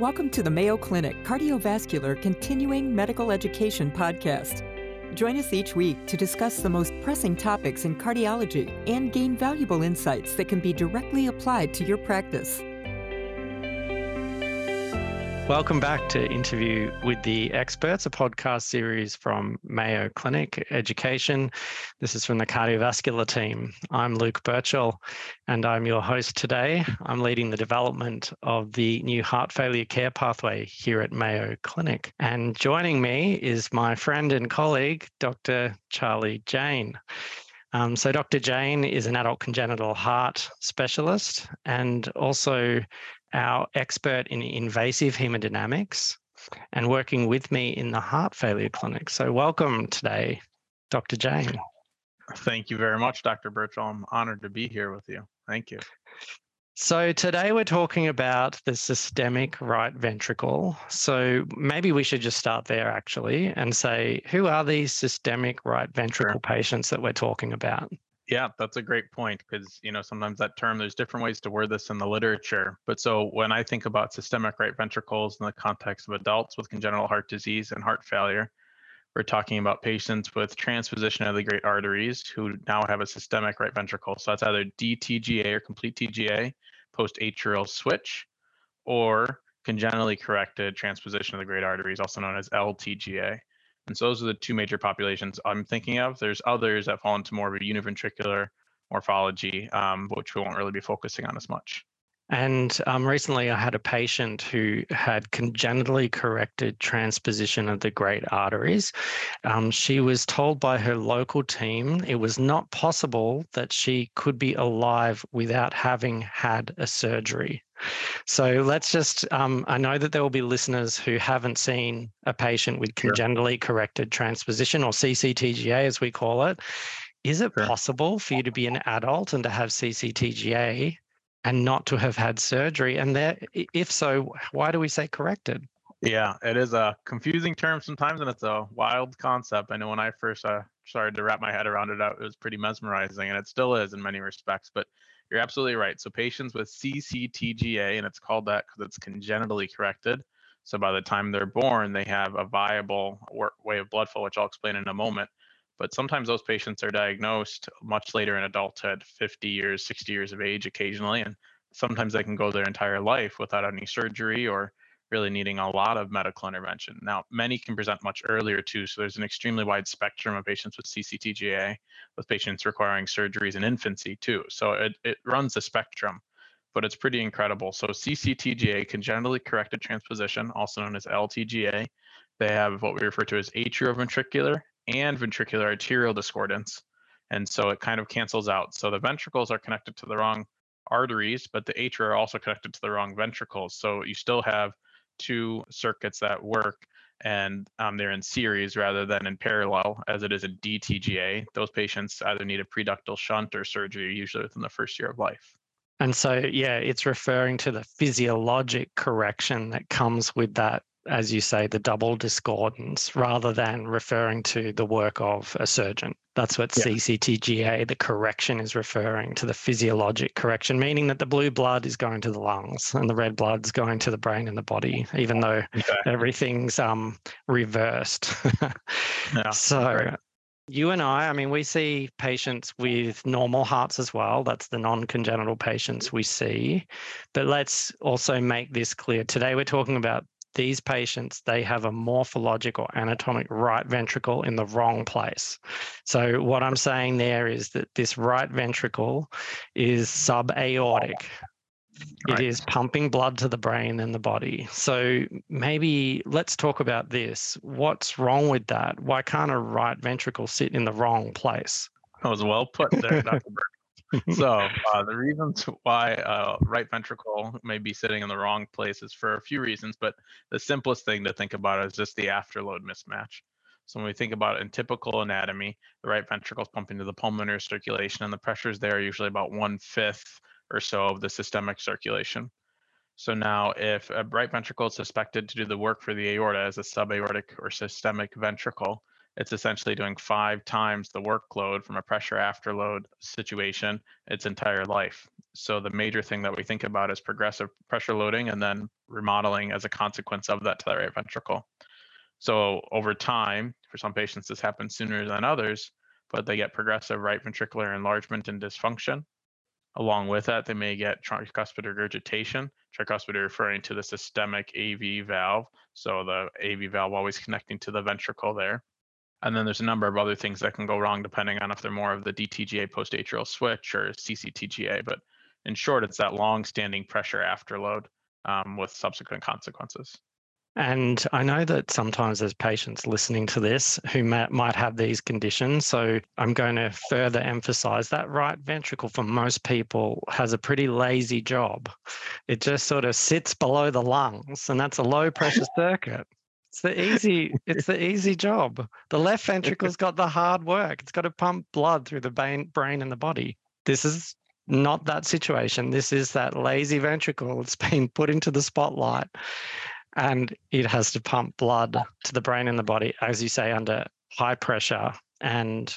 Welcome to the Mayo Clinic Cardiovascular Continuing Medical Education Podcast. Join us each week to discuss the most pressing topics in cardiology and gain valuable insights that can be directly applied to your practice. Welcome back to Interview with the Experts, a podcast series from Mayo Clinic Education. This is from the cardiovascular team. I'm Luke Burchill, and I'm your host today. I'm leading the development of the new heart failure care pathway here at Mayo Clinic. And joining me is my friend and colleague, Dr. Charlie Jain. Um, so, Dr. Jain is an adult congenital heart specialist and also our expert in invasive hemodynamics and working with me in the heart failure clinic. So, welcome today, Dr. Jain. Thank you very much, Dr. Burchill. I'm honored to be here with you. Thank you. So, today we're talking about the systemic right ventricle. So, maybe we should just start there actually and say, who are these systemic right ventricle sure. patients that we're talking about? Yeah, that's a great point because you know sometimes that term there's different ways to word this in the literature. But so when I think about systemic right ventricles in the context of adults with congenital heart disease and heart failure, we're talking about patients with transposition of the great arteries who now have a systemic right ventricle. So that's either DTGA or complete TGA, post atrial switch, or congenitally corrected transposition of the great arteries, also known as LTGA. And so those are the two major populations I'm thinking of. There's others that fall into more of a univentricular morphology, um, which we won't really be focusing on as much. And um, recently, I had a patient who had congenitally corrected transposition of the great arteries. Um, she was told by her local team it was not possible that she could be alive without having had a surgery. So let's just, um, I know that there will be listeners who haven't seen a patient with congenitally corrected transposition or CCTGA, as we call it. Is it sure. possible for you to be an adult and to have CCTGA and not to have had surgery? And there, if so, why do we say corrected? Yeah, it is a confusing term sometimes, and it's a wild concept. I know when I first uh, started to wrap my head around it, it was pretty mesmerizing, and it still is in many respects. But you're absolutely right. So patients with CCTGA, and it's called that because it's congenitally corrected. So by the time they're born, they have a viable way of blood flow, which I'll explain in a moment. But sometimes those patients are diagnosed much later in adulthood, 50 years, 60 years of age occasionally, and sometimes they can go their entire life without any surgery or really needing a lot of medical intervention. Now, many can present much earlier too, so there's an extremely wide spectrum of patients with CCTGA, with patients requiring surgeries in infancy too. So it, it runs the spectrum, but it's pretty incredible. So CCTGA, congenitally corrected transposition, also known as LTGA, they have what we refer to as atrioventricular and ventricular arterial discordance. And so it kind of cancels out. So the ventricles are connected to the wrong arteries, but the atria are also connected to the wrong ventricles. So you still have two circuits that work and um, they're in series rather than in parallel as it is a DTGA. Those patients either need a preductal shunt or surgery usually within the first year of life. And so, yeah, it's referring to the physiologic correction that comes with that as you say, the double discordance rather than referring to the work of a surgeon. That's what yeah. CCTGA, the correction, is referring to the physiologic correction, meaning that the blue blood is going to the lungs and the red blood is going to the brain and the body, even though everything's um, reversed. yeah, so, you and I, I mean, we see patients with normal hearts as well. That's the non congenital patients we see. But let's also make this clear. Today, we're talking about these patients, they have a morphological anatomic right ventricle in the wrong place. So, what I'm saying there is that this right ventricle is subaortic. Right. It is pumping blood to the brain and the body. So, maybe let's talk about this. What's wrong with that? Why can't a right ventricle sit in the wrong place? That was well put there, Dr. so uh, the reasons why uh, right ventricle may be sitting in the wrong place is for a few reasons, but the simplest thing to think about is just the afterload mismatch. So when we think about in typical anatomy, the right ventricle is pumping to the pulmonary circulation, and the pressures there are usually about one fifth or so of the systemic circulation. So now, if a right ventricle is suspected to do the work for the aorta as a subaortic or systemic ventricle, it's essentially doing five times the workload from a pressure afterload situation its entire life. So the major thing that we think about is progressive pressure loading and then remodeling as a consequence of that to the right ventricle. So over time, for some patients, this happens sooner than others, but they get progressive right ventricular enlargement and dysfunction. Along with that, they may get tricuspid regurgitation, tricuspid referring to the systemic AV valve. So the AV valve always connecting to the ventricle there. And then there's a number of other things that can go wrong depending on if they're more of the DTGA post-atrial switch or CCTGA. But in short, it's that long-standing pressure afterload um, with subsequent consequences. And I know that sometimes there's patients listening to this who might have these conditions. So I'm going to further emphasize that right ventricle for most people has a pretty lazy job. It just sort of sits below the lungs, and that's a low pressure circuit. It's the easy, it's the easy job. The left ventricle's got the hard work. It's got to pump blood through the brain, brain and the body. This is not that situation. This is that lazy ventricle. It's been put into the spotlight and it has to pump blood to the brain and the body, as you say, under high pressure. And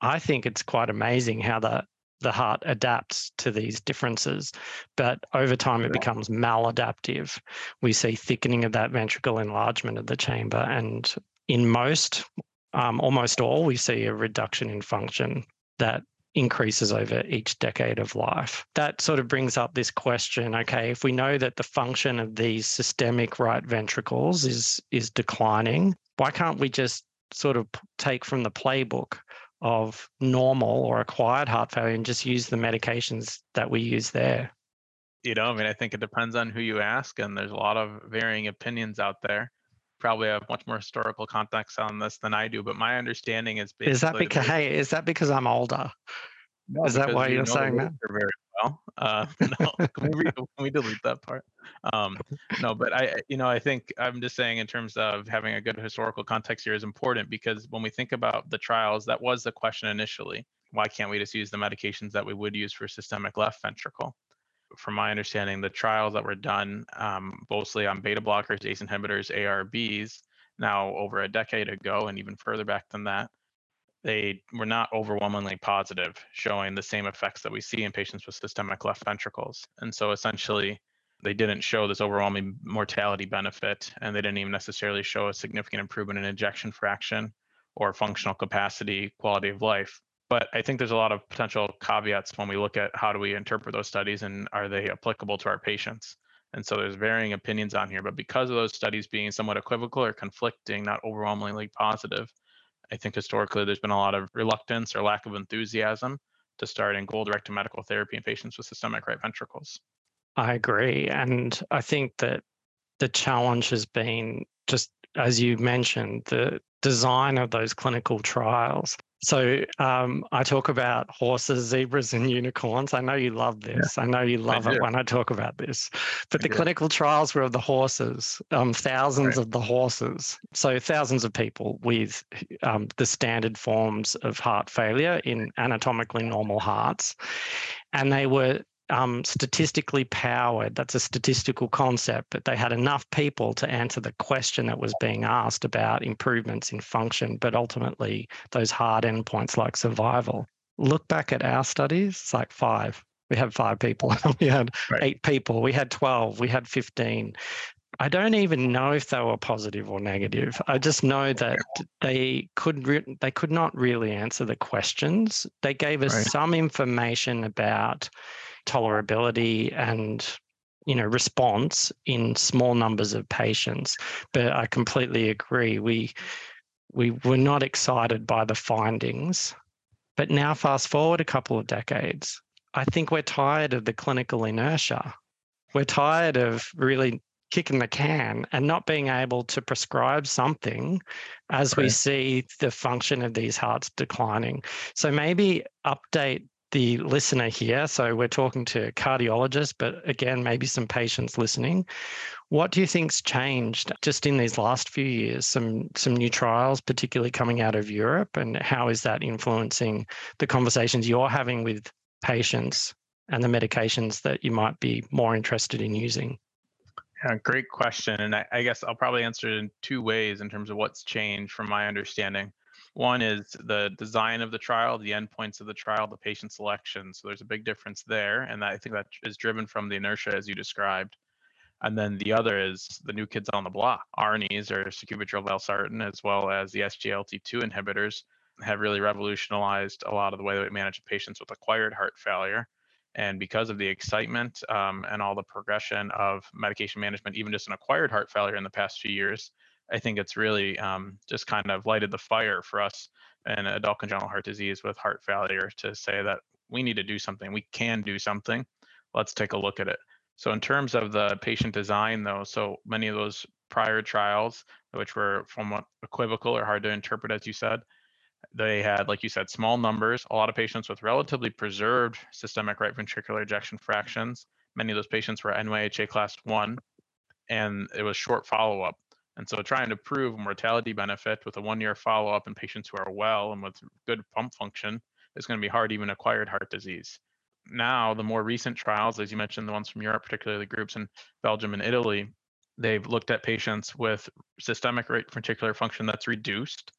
I think it's quite amazing how the the heart adapts to these differences, but over time it becomes maladaptive. We see thickening of that ventricle enlargement of the chamber, and in most, um, almost all, we see a reduction in function that increases over each decade of life. That sort of brings up this question okay, if we know that the function of these systemic right ventricles is, is declining, why can't we just sort of take from the playbook of normal or acquired heart failure and just use the medications that we use there? You know, I mean, I think it depends on who you ask, and there's a lot of varying opinions out there probably have much more historical context on this than I do, but my understanding is is that because hey, is that because I'm older? No, is that why you're saying that? Very well. Uh, no, can we, can we delete that part? Um, no, but I, you know, I think I'm just saying in terms of having a good historical context here is important because when we think about the trials, that was the question initially. Why can't we just use the medications that we would use for systemic left ventricle? from my understanding, the trials that were done um, mostly on beta blockers, ACE inhibitors, ARBs, now over a decade ago, and even further back than that, they were not overwhelmingly positive, showing the same effects that we see in patients with systemic left ventricles. And so essentially, they didn't show this overwhelming mortality benefit, and they didn't even necessarily show a significant improvement in ejection fraction or functional capacity, quality of life but I think there's a lot of potential caveats when we look at how do we interpret those studies and are they applicable to our patients. And so there's varying opinions on here, but because of those studies being somewhat equivocal or conflicting, not overwhelmingly positive, I think historically there's been a lot of reluctance or lack of enthusiasm to start in goal directed medical therapy in patients with systemic right ventricles. I agree. And I think that the challenge has been just as you mentioned, the design of those clinical trials. So um, I talk about horses, zebras, and unicorns. I know you love this. Yeah. I know you love it when I talk about this. But the clinical trials were of the horses, um, thousands right. of the horses. So thousands of people with um, the standard forms of heart failure in anatomically normal hearts. And they were um, statistically powered. That's a statistical concept, but they had enough people to answer the question that was being asked about improvements in function, but ultimately those hard endpoints like survival. Look back at our studies, it's like five. We had five people, we had right. eight people, we had 12, we had 15. I don't even know if they were positive or negative. I just know that they could re- they could not really answer the questions. They gave us right. some information about tolerability and you know response in small numbers of patients. But i completely agree. We we were not excited by the findings. But now fast forward a couple of decades i think we're tired of the clinical inertia. We're tired of really kicking the can and not being able to prescribe something as we see the function of these hearts declining. So maybe update the listener here. So we're talking to cardiologists, but again, maybe some patients listening. What do you think's changed just in these last few years? Some some new trials, particularly coming out of Europe, and how is that influencing the conversations you're having with patients and the medications that you might be more interested in using? Yeah, great question. And I, I guess I'll probably answer it in two ways in terms of what's changed from my understanding. One is the design of the trial, the endpoints of the trial, the patient selection. So there's a big difference there. And I think that is driven from the inertia as you described. And then the other is the new kids on the block. ARNIs or sacubitril valsartan, as well as the SGLT2 inhibitors, have really revolutionized a lot of the way that we manage patients with acquired heart failure. And because of the excitement um, and all the progression of medication management, even just in acquired heart failure in the past few years, I think it's really um, just kind of lighted the fire for us in adult congenital heart disease with heart failure to say that we need to do something. We can do something. Let's take a look at it. So in terms of the patient design, though, so many of those prior trials, which were somewhat equivocal or hard to interpret, as you said, they had, like you said, small numbers, a lot of patients with relatively preserved systemic right ventricular ejection fractions. Many of those patients were NYHA class one, and it was short follow-up. And so trying to prove mortality benefit with a one-year follow-up in patients who are well and with good pump function is going to be hard, even acquired heart disease now the more recent trials, as you mentioned, the ones from Europe, particularly the groups in Belgium and Italy, they've looked at patients with systemic right ventricular function that's reduced,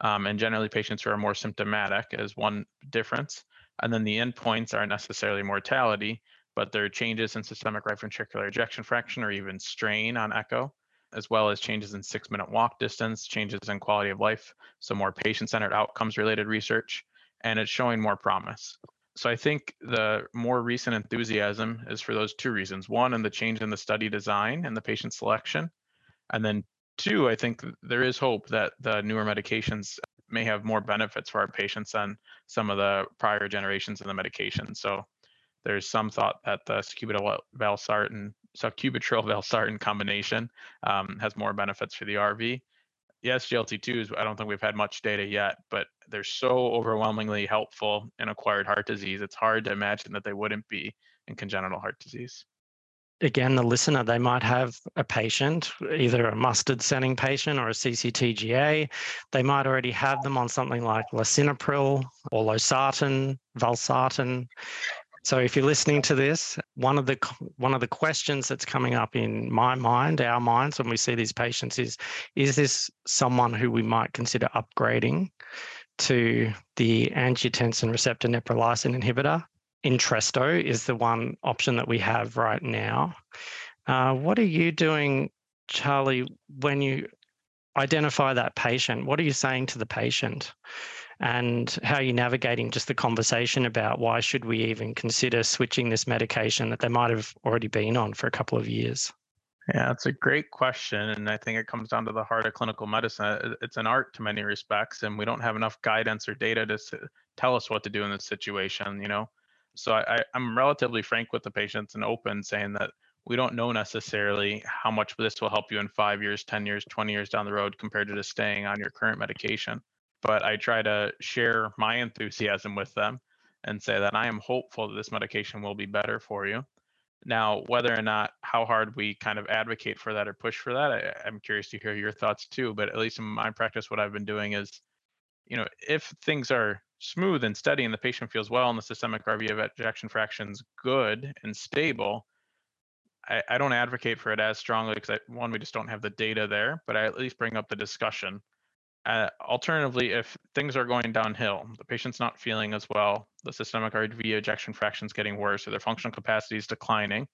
um, and generally patients who are more symptomatic as one difference. And then the endpoints aren't necessarily mortality, but there are changes in systemic right ventricular ejection fraction or even strain on echo, as well as changes in six minute walk distance, changes in quality of life, so more patient centered outcomes related research, and it's showing more promise so I think the more recent enthusiasm is for those two reasons. One, in the change in the study design and the patient selection. And then two, I think there is hope that the newer medications may have more benefits for our patients than some of the prior generations of the medications. So there's some thought that the sacubitril valsartan, sacubitril valsartan combination um, has more benefits for the RV yes, SGLT2s, I don't think we've had much data yet, but they're so overwhelmingly helpful in acquired heart disease. It's hard to imagine that they wouldn't be in congenital heart disease. Again, the listener, they might have a patient, either a Mustard Senning patient or a CCTGA. They might already have them on something like lisinopril or losartan, valsartan. So if you're listening to this, one of the one of the questions that's coming up in my mind, our minds, when we see these patients is, is this someone who we might consider upgrading to the angiotensin receptor neprilysin inhibitor? Entresto is the one option that we have right now. Uh, what are you doing, Charlie, when you identify that patient? What are you saying to the patient? and how are you're navigating just the conversation about why should we even consider switching this medication that they might have already been on for a couple of years? Yeah, it's a great question. And I think it comes down to the heart of clinical medicine. It's an art to many respects, and we don't have enough guidance or data to tell us what to do in this situation, you know? So I, I'm relatively frank with the patients and open saying that we don't know necessarily how much this will help you in five years, 10 years, 20 years down the road compared to just staying on your current medication but I try to share my enthusiasm with them and say that I am hopeful that this medication will be better for you. Now, whether or not how hard we kind of advocate for that or push for that, I, am curious to hear your thoughts too. But at least in my practice, what I've been doing is, you know, if things are smooth and steady and the patient feels well and the systemic RV ejection fraction's good and stable, I, I don't advocate for it as strongly because one, we just don't have the data there, but I at least bring up the discussion uh, alternatively, if things are going downhill, the patient's not feeling as well, the systemic RV ejection fraction is getting worse, or their functional capacity is declining,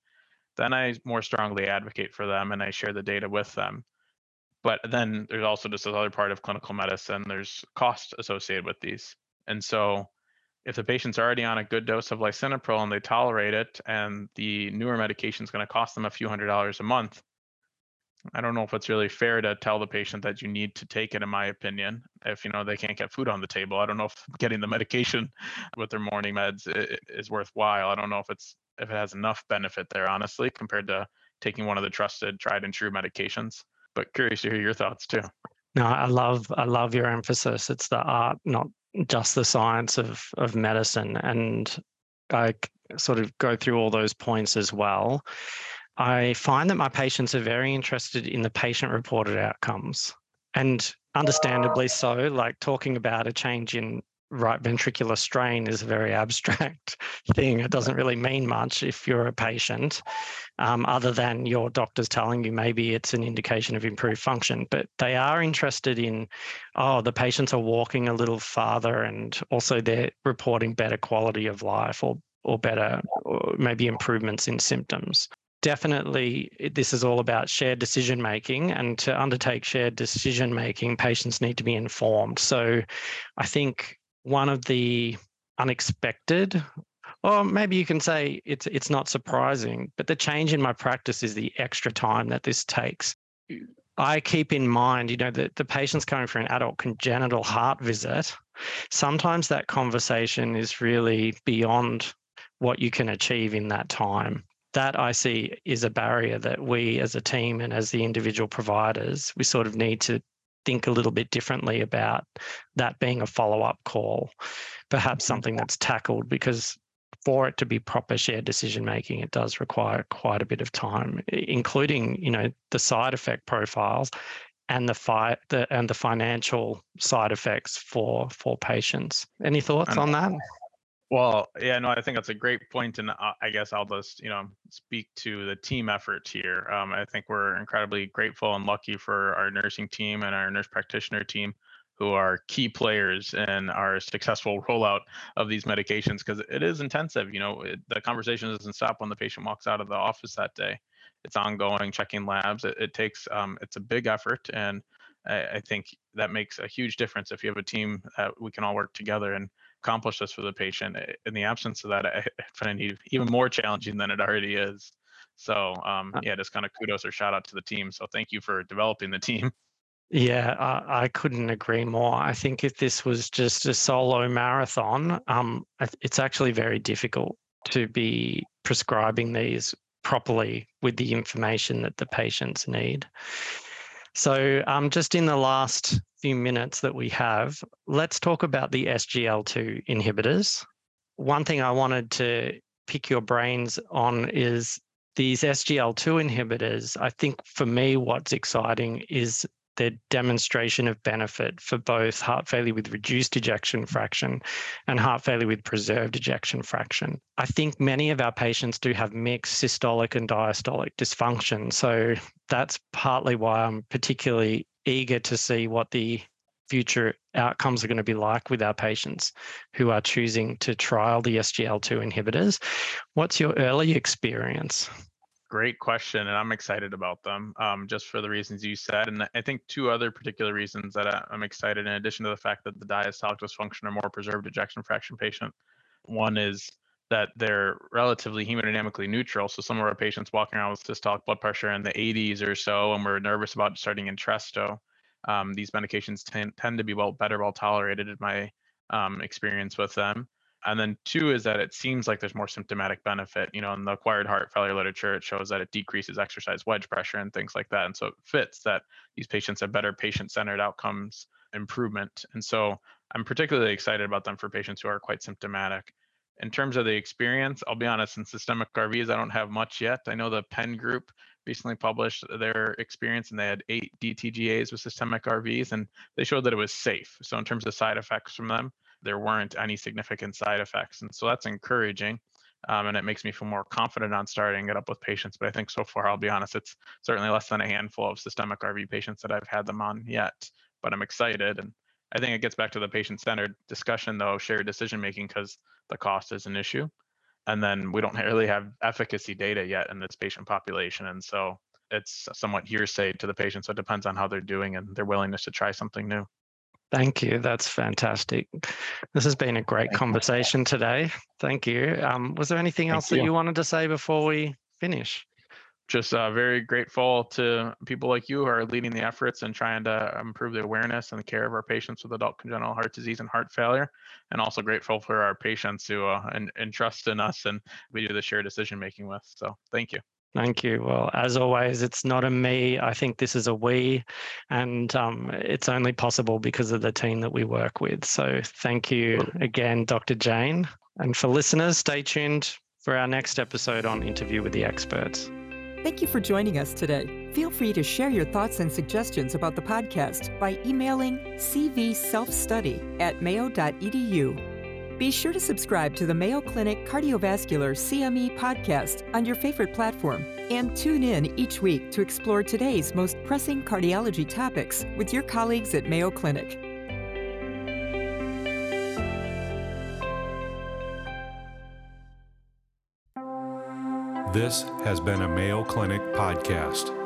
then I more strongly advocate for them and I share the data with them. But then there's also just this other part of clinical medicine, there's cost associated with these. And so if the patient's already on a good dose of lisinopril and they tolerate it, and the newer medication is going to cost them a few hundred dollars a month, I don't know if it's really fair to tell the patient that you need to take it, in my opinion, if you know they can't get food on the table. I don't know if getting the medication with their morning meds is worthwhile. I don't know if it's if it has enough benefit there, honestly, compared to taking one of the trusted, tried and true medications. But curious to hear your thoughts too. No, I love I love your emphasis. It's the art, not just the science of of medicine, and I sort of go through all those points as well. I find that my patients are very interested in the patient reported outcomes and oh. understandably so, like talking about a change in right ventricular strain is a very abstract thing. It doesn't really mean much if you're a patient, um, other than your doctor's telling you maybe it's an indication of improved function. But they are interested in, oh, the patients are walking a little farther and also they're reporting better quality of life or or better, or maybe improvements in symptoms definitely this is all about shared decision making and to undertake shared decision making patients need to be informed so i think one of the unexpected. Or maybe you can say it's it's not surprising but the change in my practice is the extra time that this takes. I keep in mind you know that the patients coming for an adult congenital heart visit. Sometimes that conversation is really beyond what you can achieve in that time. That I see is a barrier that we as a team and as the individual providers, we sort of need to think a little bit differently about that being a follow up call, perhaps mm-hmm. something that's tackled because for it to be proper shared decision making, it does require quite a bit of time, including you know the side effect profiles and the fi- the and the financial side effects for for patients. Any thoughts on that? Well, yeah, no, I think that's a great point, and uh, I guess I'll just, you know, speak to the team effort here. Um, I think we're incredibly grateful and lucky for our nursing team and our nurse practitioner team, who are key players in our successful rollout of these medications, because it is intensive. You know, it, the conversation doesn't stop when the patient walks out of the office that day. It's ongoing, checking labs. It, it takes, um, it's a big effort, and I, I think that makes a huge difference if you have a team that we can all work together and accomplish this for the patient. In the absence of that, I find it even more challenging than it already is. So um, uh yeah, just kind of kudos or shout out to the team. So thank you for developing the team. Yeah, I, I, couldn't agree more. I think if this was just a solo marathon, um, it's actually very difficult to be prescribing these properly with the information that the patients need. So, um, just in the last few minutes that we have, let's talk about the SGLT2 inhibitors. One thing I wanted to pick your brains on is these SGLT2 inhibitors. I think for me, what's exciting is their demonstration of benefit for both heart failure with reduced ejection fraction and heart failure with preserved ejection fraction. I think many of our patients do have mixed systolic and diastolic dysfunction. So that's partly why I'm particularly eager to see what the future outcomes are going to be like with our patients who are choosing to trial the SGLT2 inhibitors. What's your early experience? Great question, and I'm excited about them um, just for the reasons you said. And I think two other particular reasons that I'm excited, in addition to the fact that the diastolic dysfunction are more preserved ejection fraction patient. One is that they're relatively hemodynamically neutral. So some of our patients walking around with systolic blood pressure in the 80s or so, and we're nervous about starting Entresto. Um, these medications tend, tend to be well better well tolerated in my um, experience with them. And then two is that it seems like there's more symptomatic benefit. You know, in the acquired heart failure literature, it shows that it decreases exercise wedge pressure and things like that. And so it fits that these patients have better patient-centered outcomes improvement. And so I'm particularly excited about them for patients who are quite symptomatic. In terms of the experience, I'll be honest, in systemic RVs, I don't have much yet. I know the Penn group recently published their experience and they had eight DTGAs with systemic RVs and they showed that it was safe. So in terms of side effects from them, there weren't any significant side effects. And so that's encouraging. Um, and it makes me feel more confident on starting it up with patients. But I think so far, I'll be honest, it's certainly less than a handful of systemic RV patients that I've had them on yet. But I'm excited. And I think it gets back to the patient centered discussion, though, shared decision making, because the cost is an issue. And then we don't really have efficacy data yet in this patient population. And so it's somewhat hearsay to the patient. So it depends on how they're doing and their willingness to try something new. Thank you. That's fantastic. This has been a great Thank conversation you. today. Thank you. Um, was there anything Thank else you. that you wanted to say before we finish? Just uh, very grateful to people like you who are leading the efforts and trying to improve the awareness and the care of our patients with adult congenital heart disease and heart failure. And also grateful for our patients who uh, and, and trust in us and we do the shared decision making with. So thank you. Thank you. Well, as always, it's not a me. I think this is a we, and um, it's only possible because of the team that we work with. So thank you again, Dr. Jain. And for listeners, stay tuned for our next episode on Interview with the Experts. Thank you for joining us today. Feel free to share your thoughts and suggestions about the podcast by emailing cvselfstudy at mayo.edu. Be sure to subscribe to the Mayo Clinic Cardiovascular CME podcast on your favorite platform and tune in each week to explore today's most pressing cardiology topics with your colleagues at Mayo Clinic. This has been a Mayo Clinic podcast.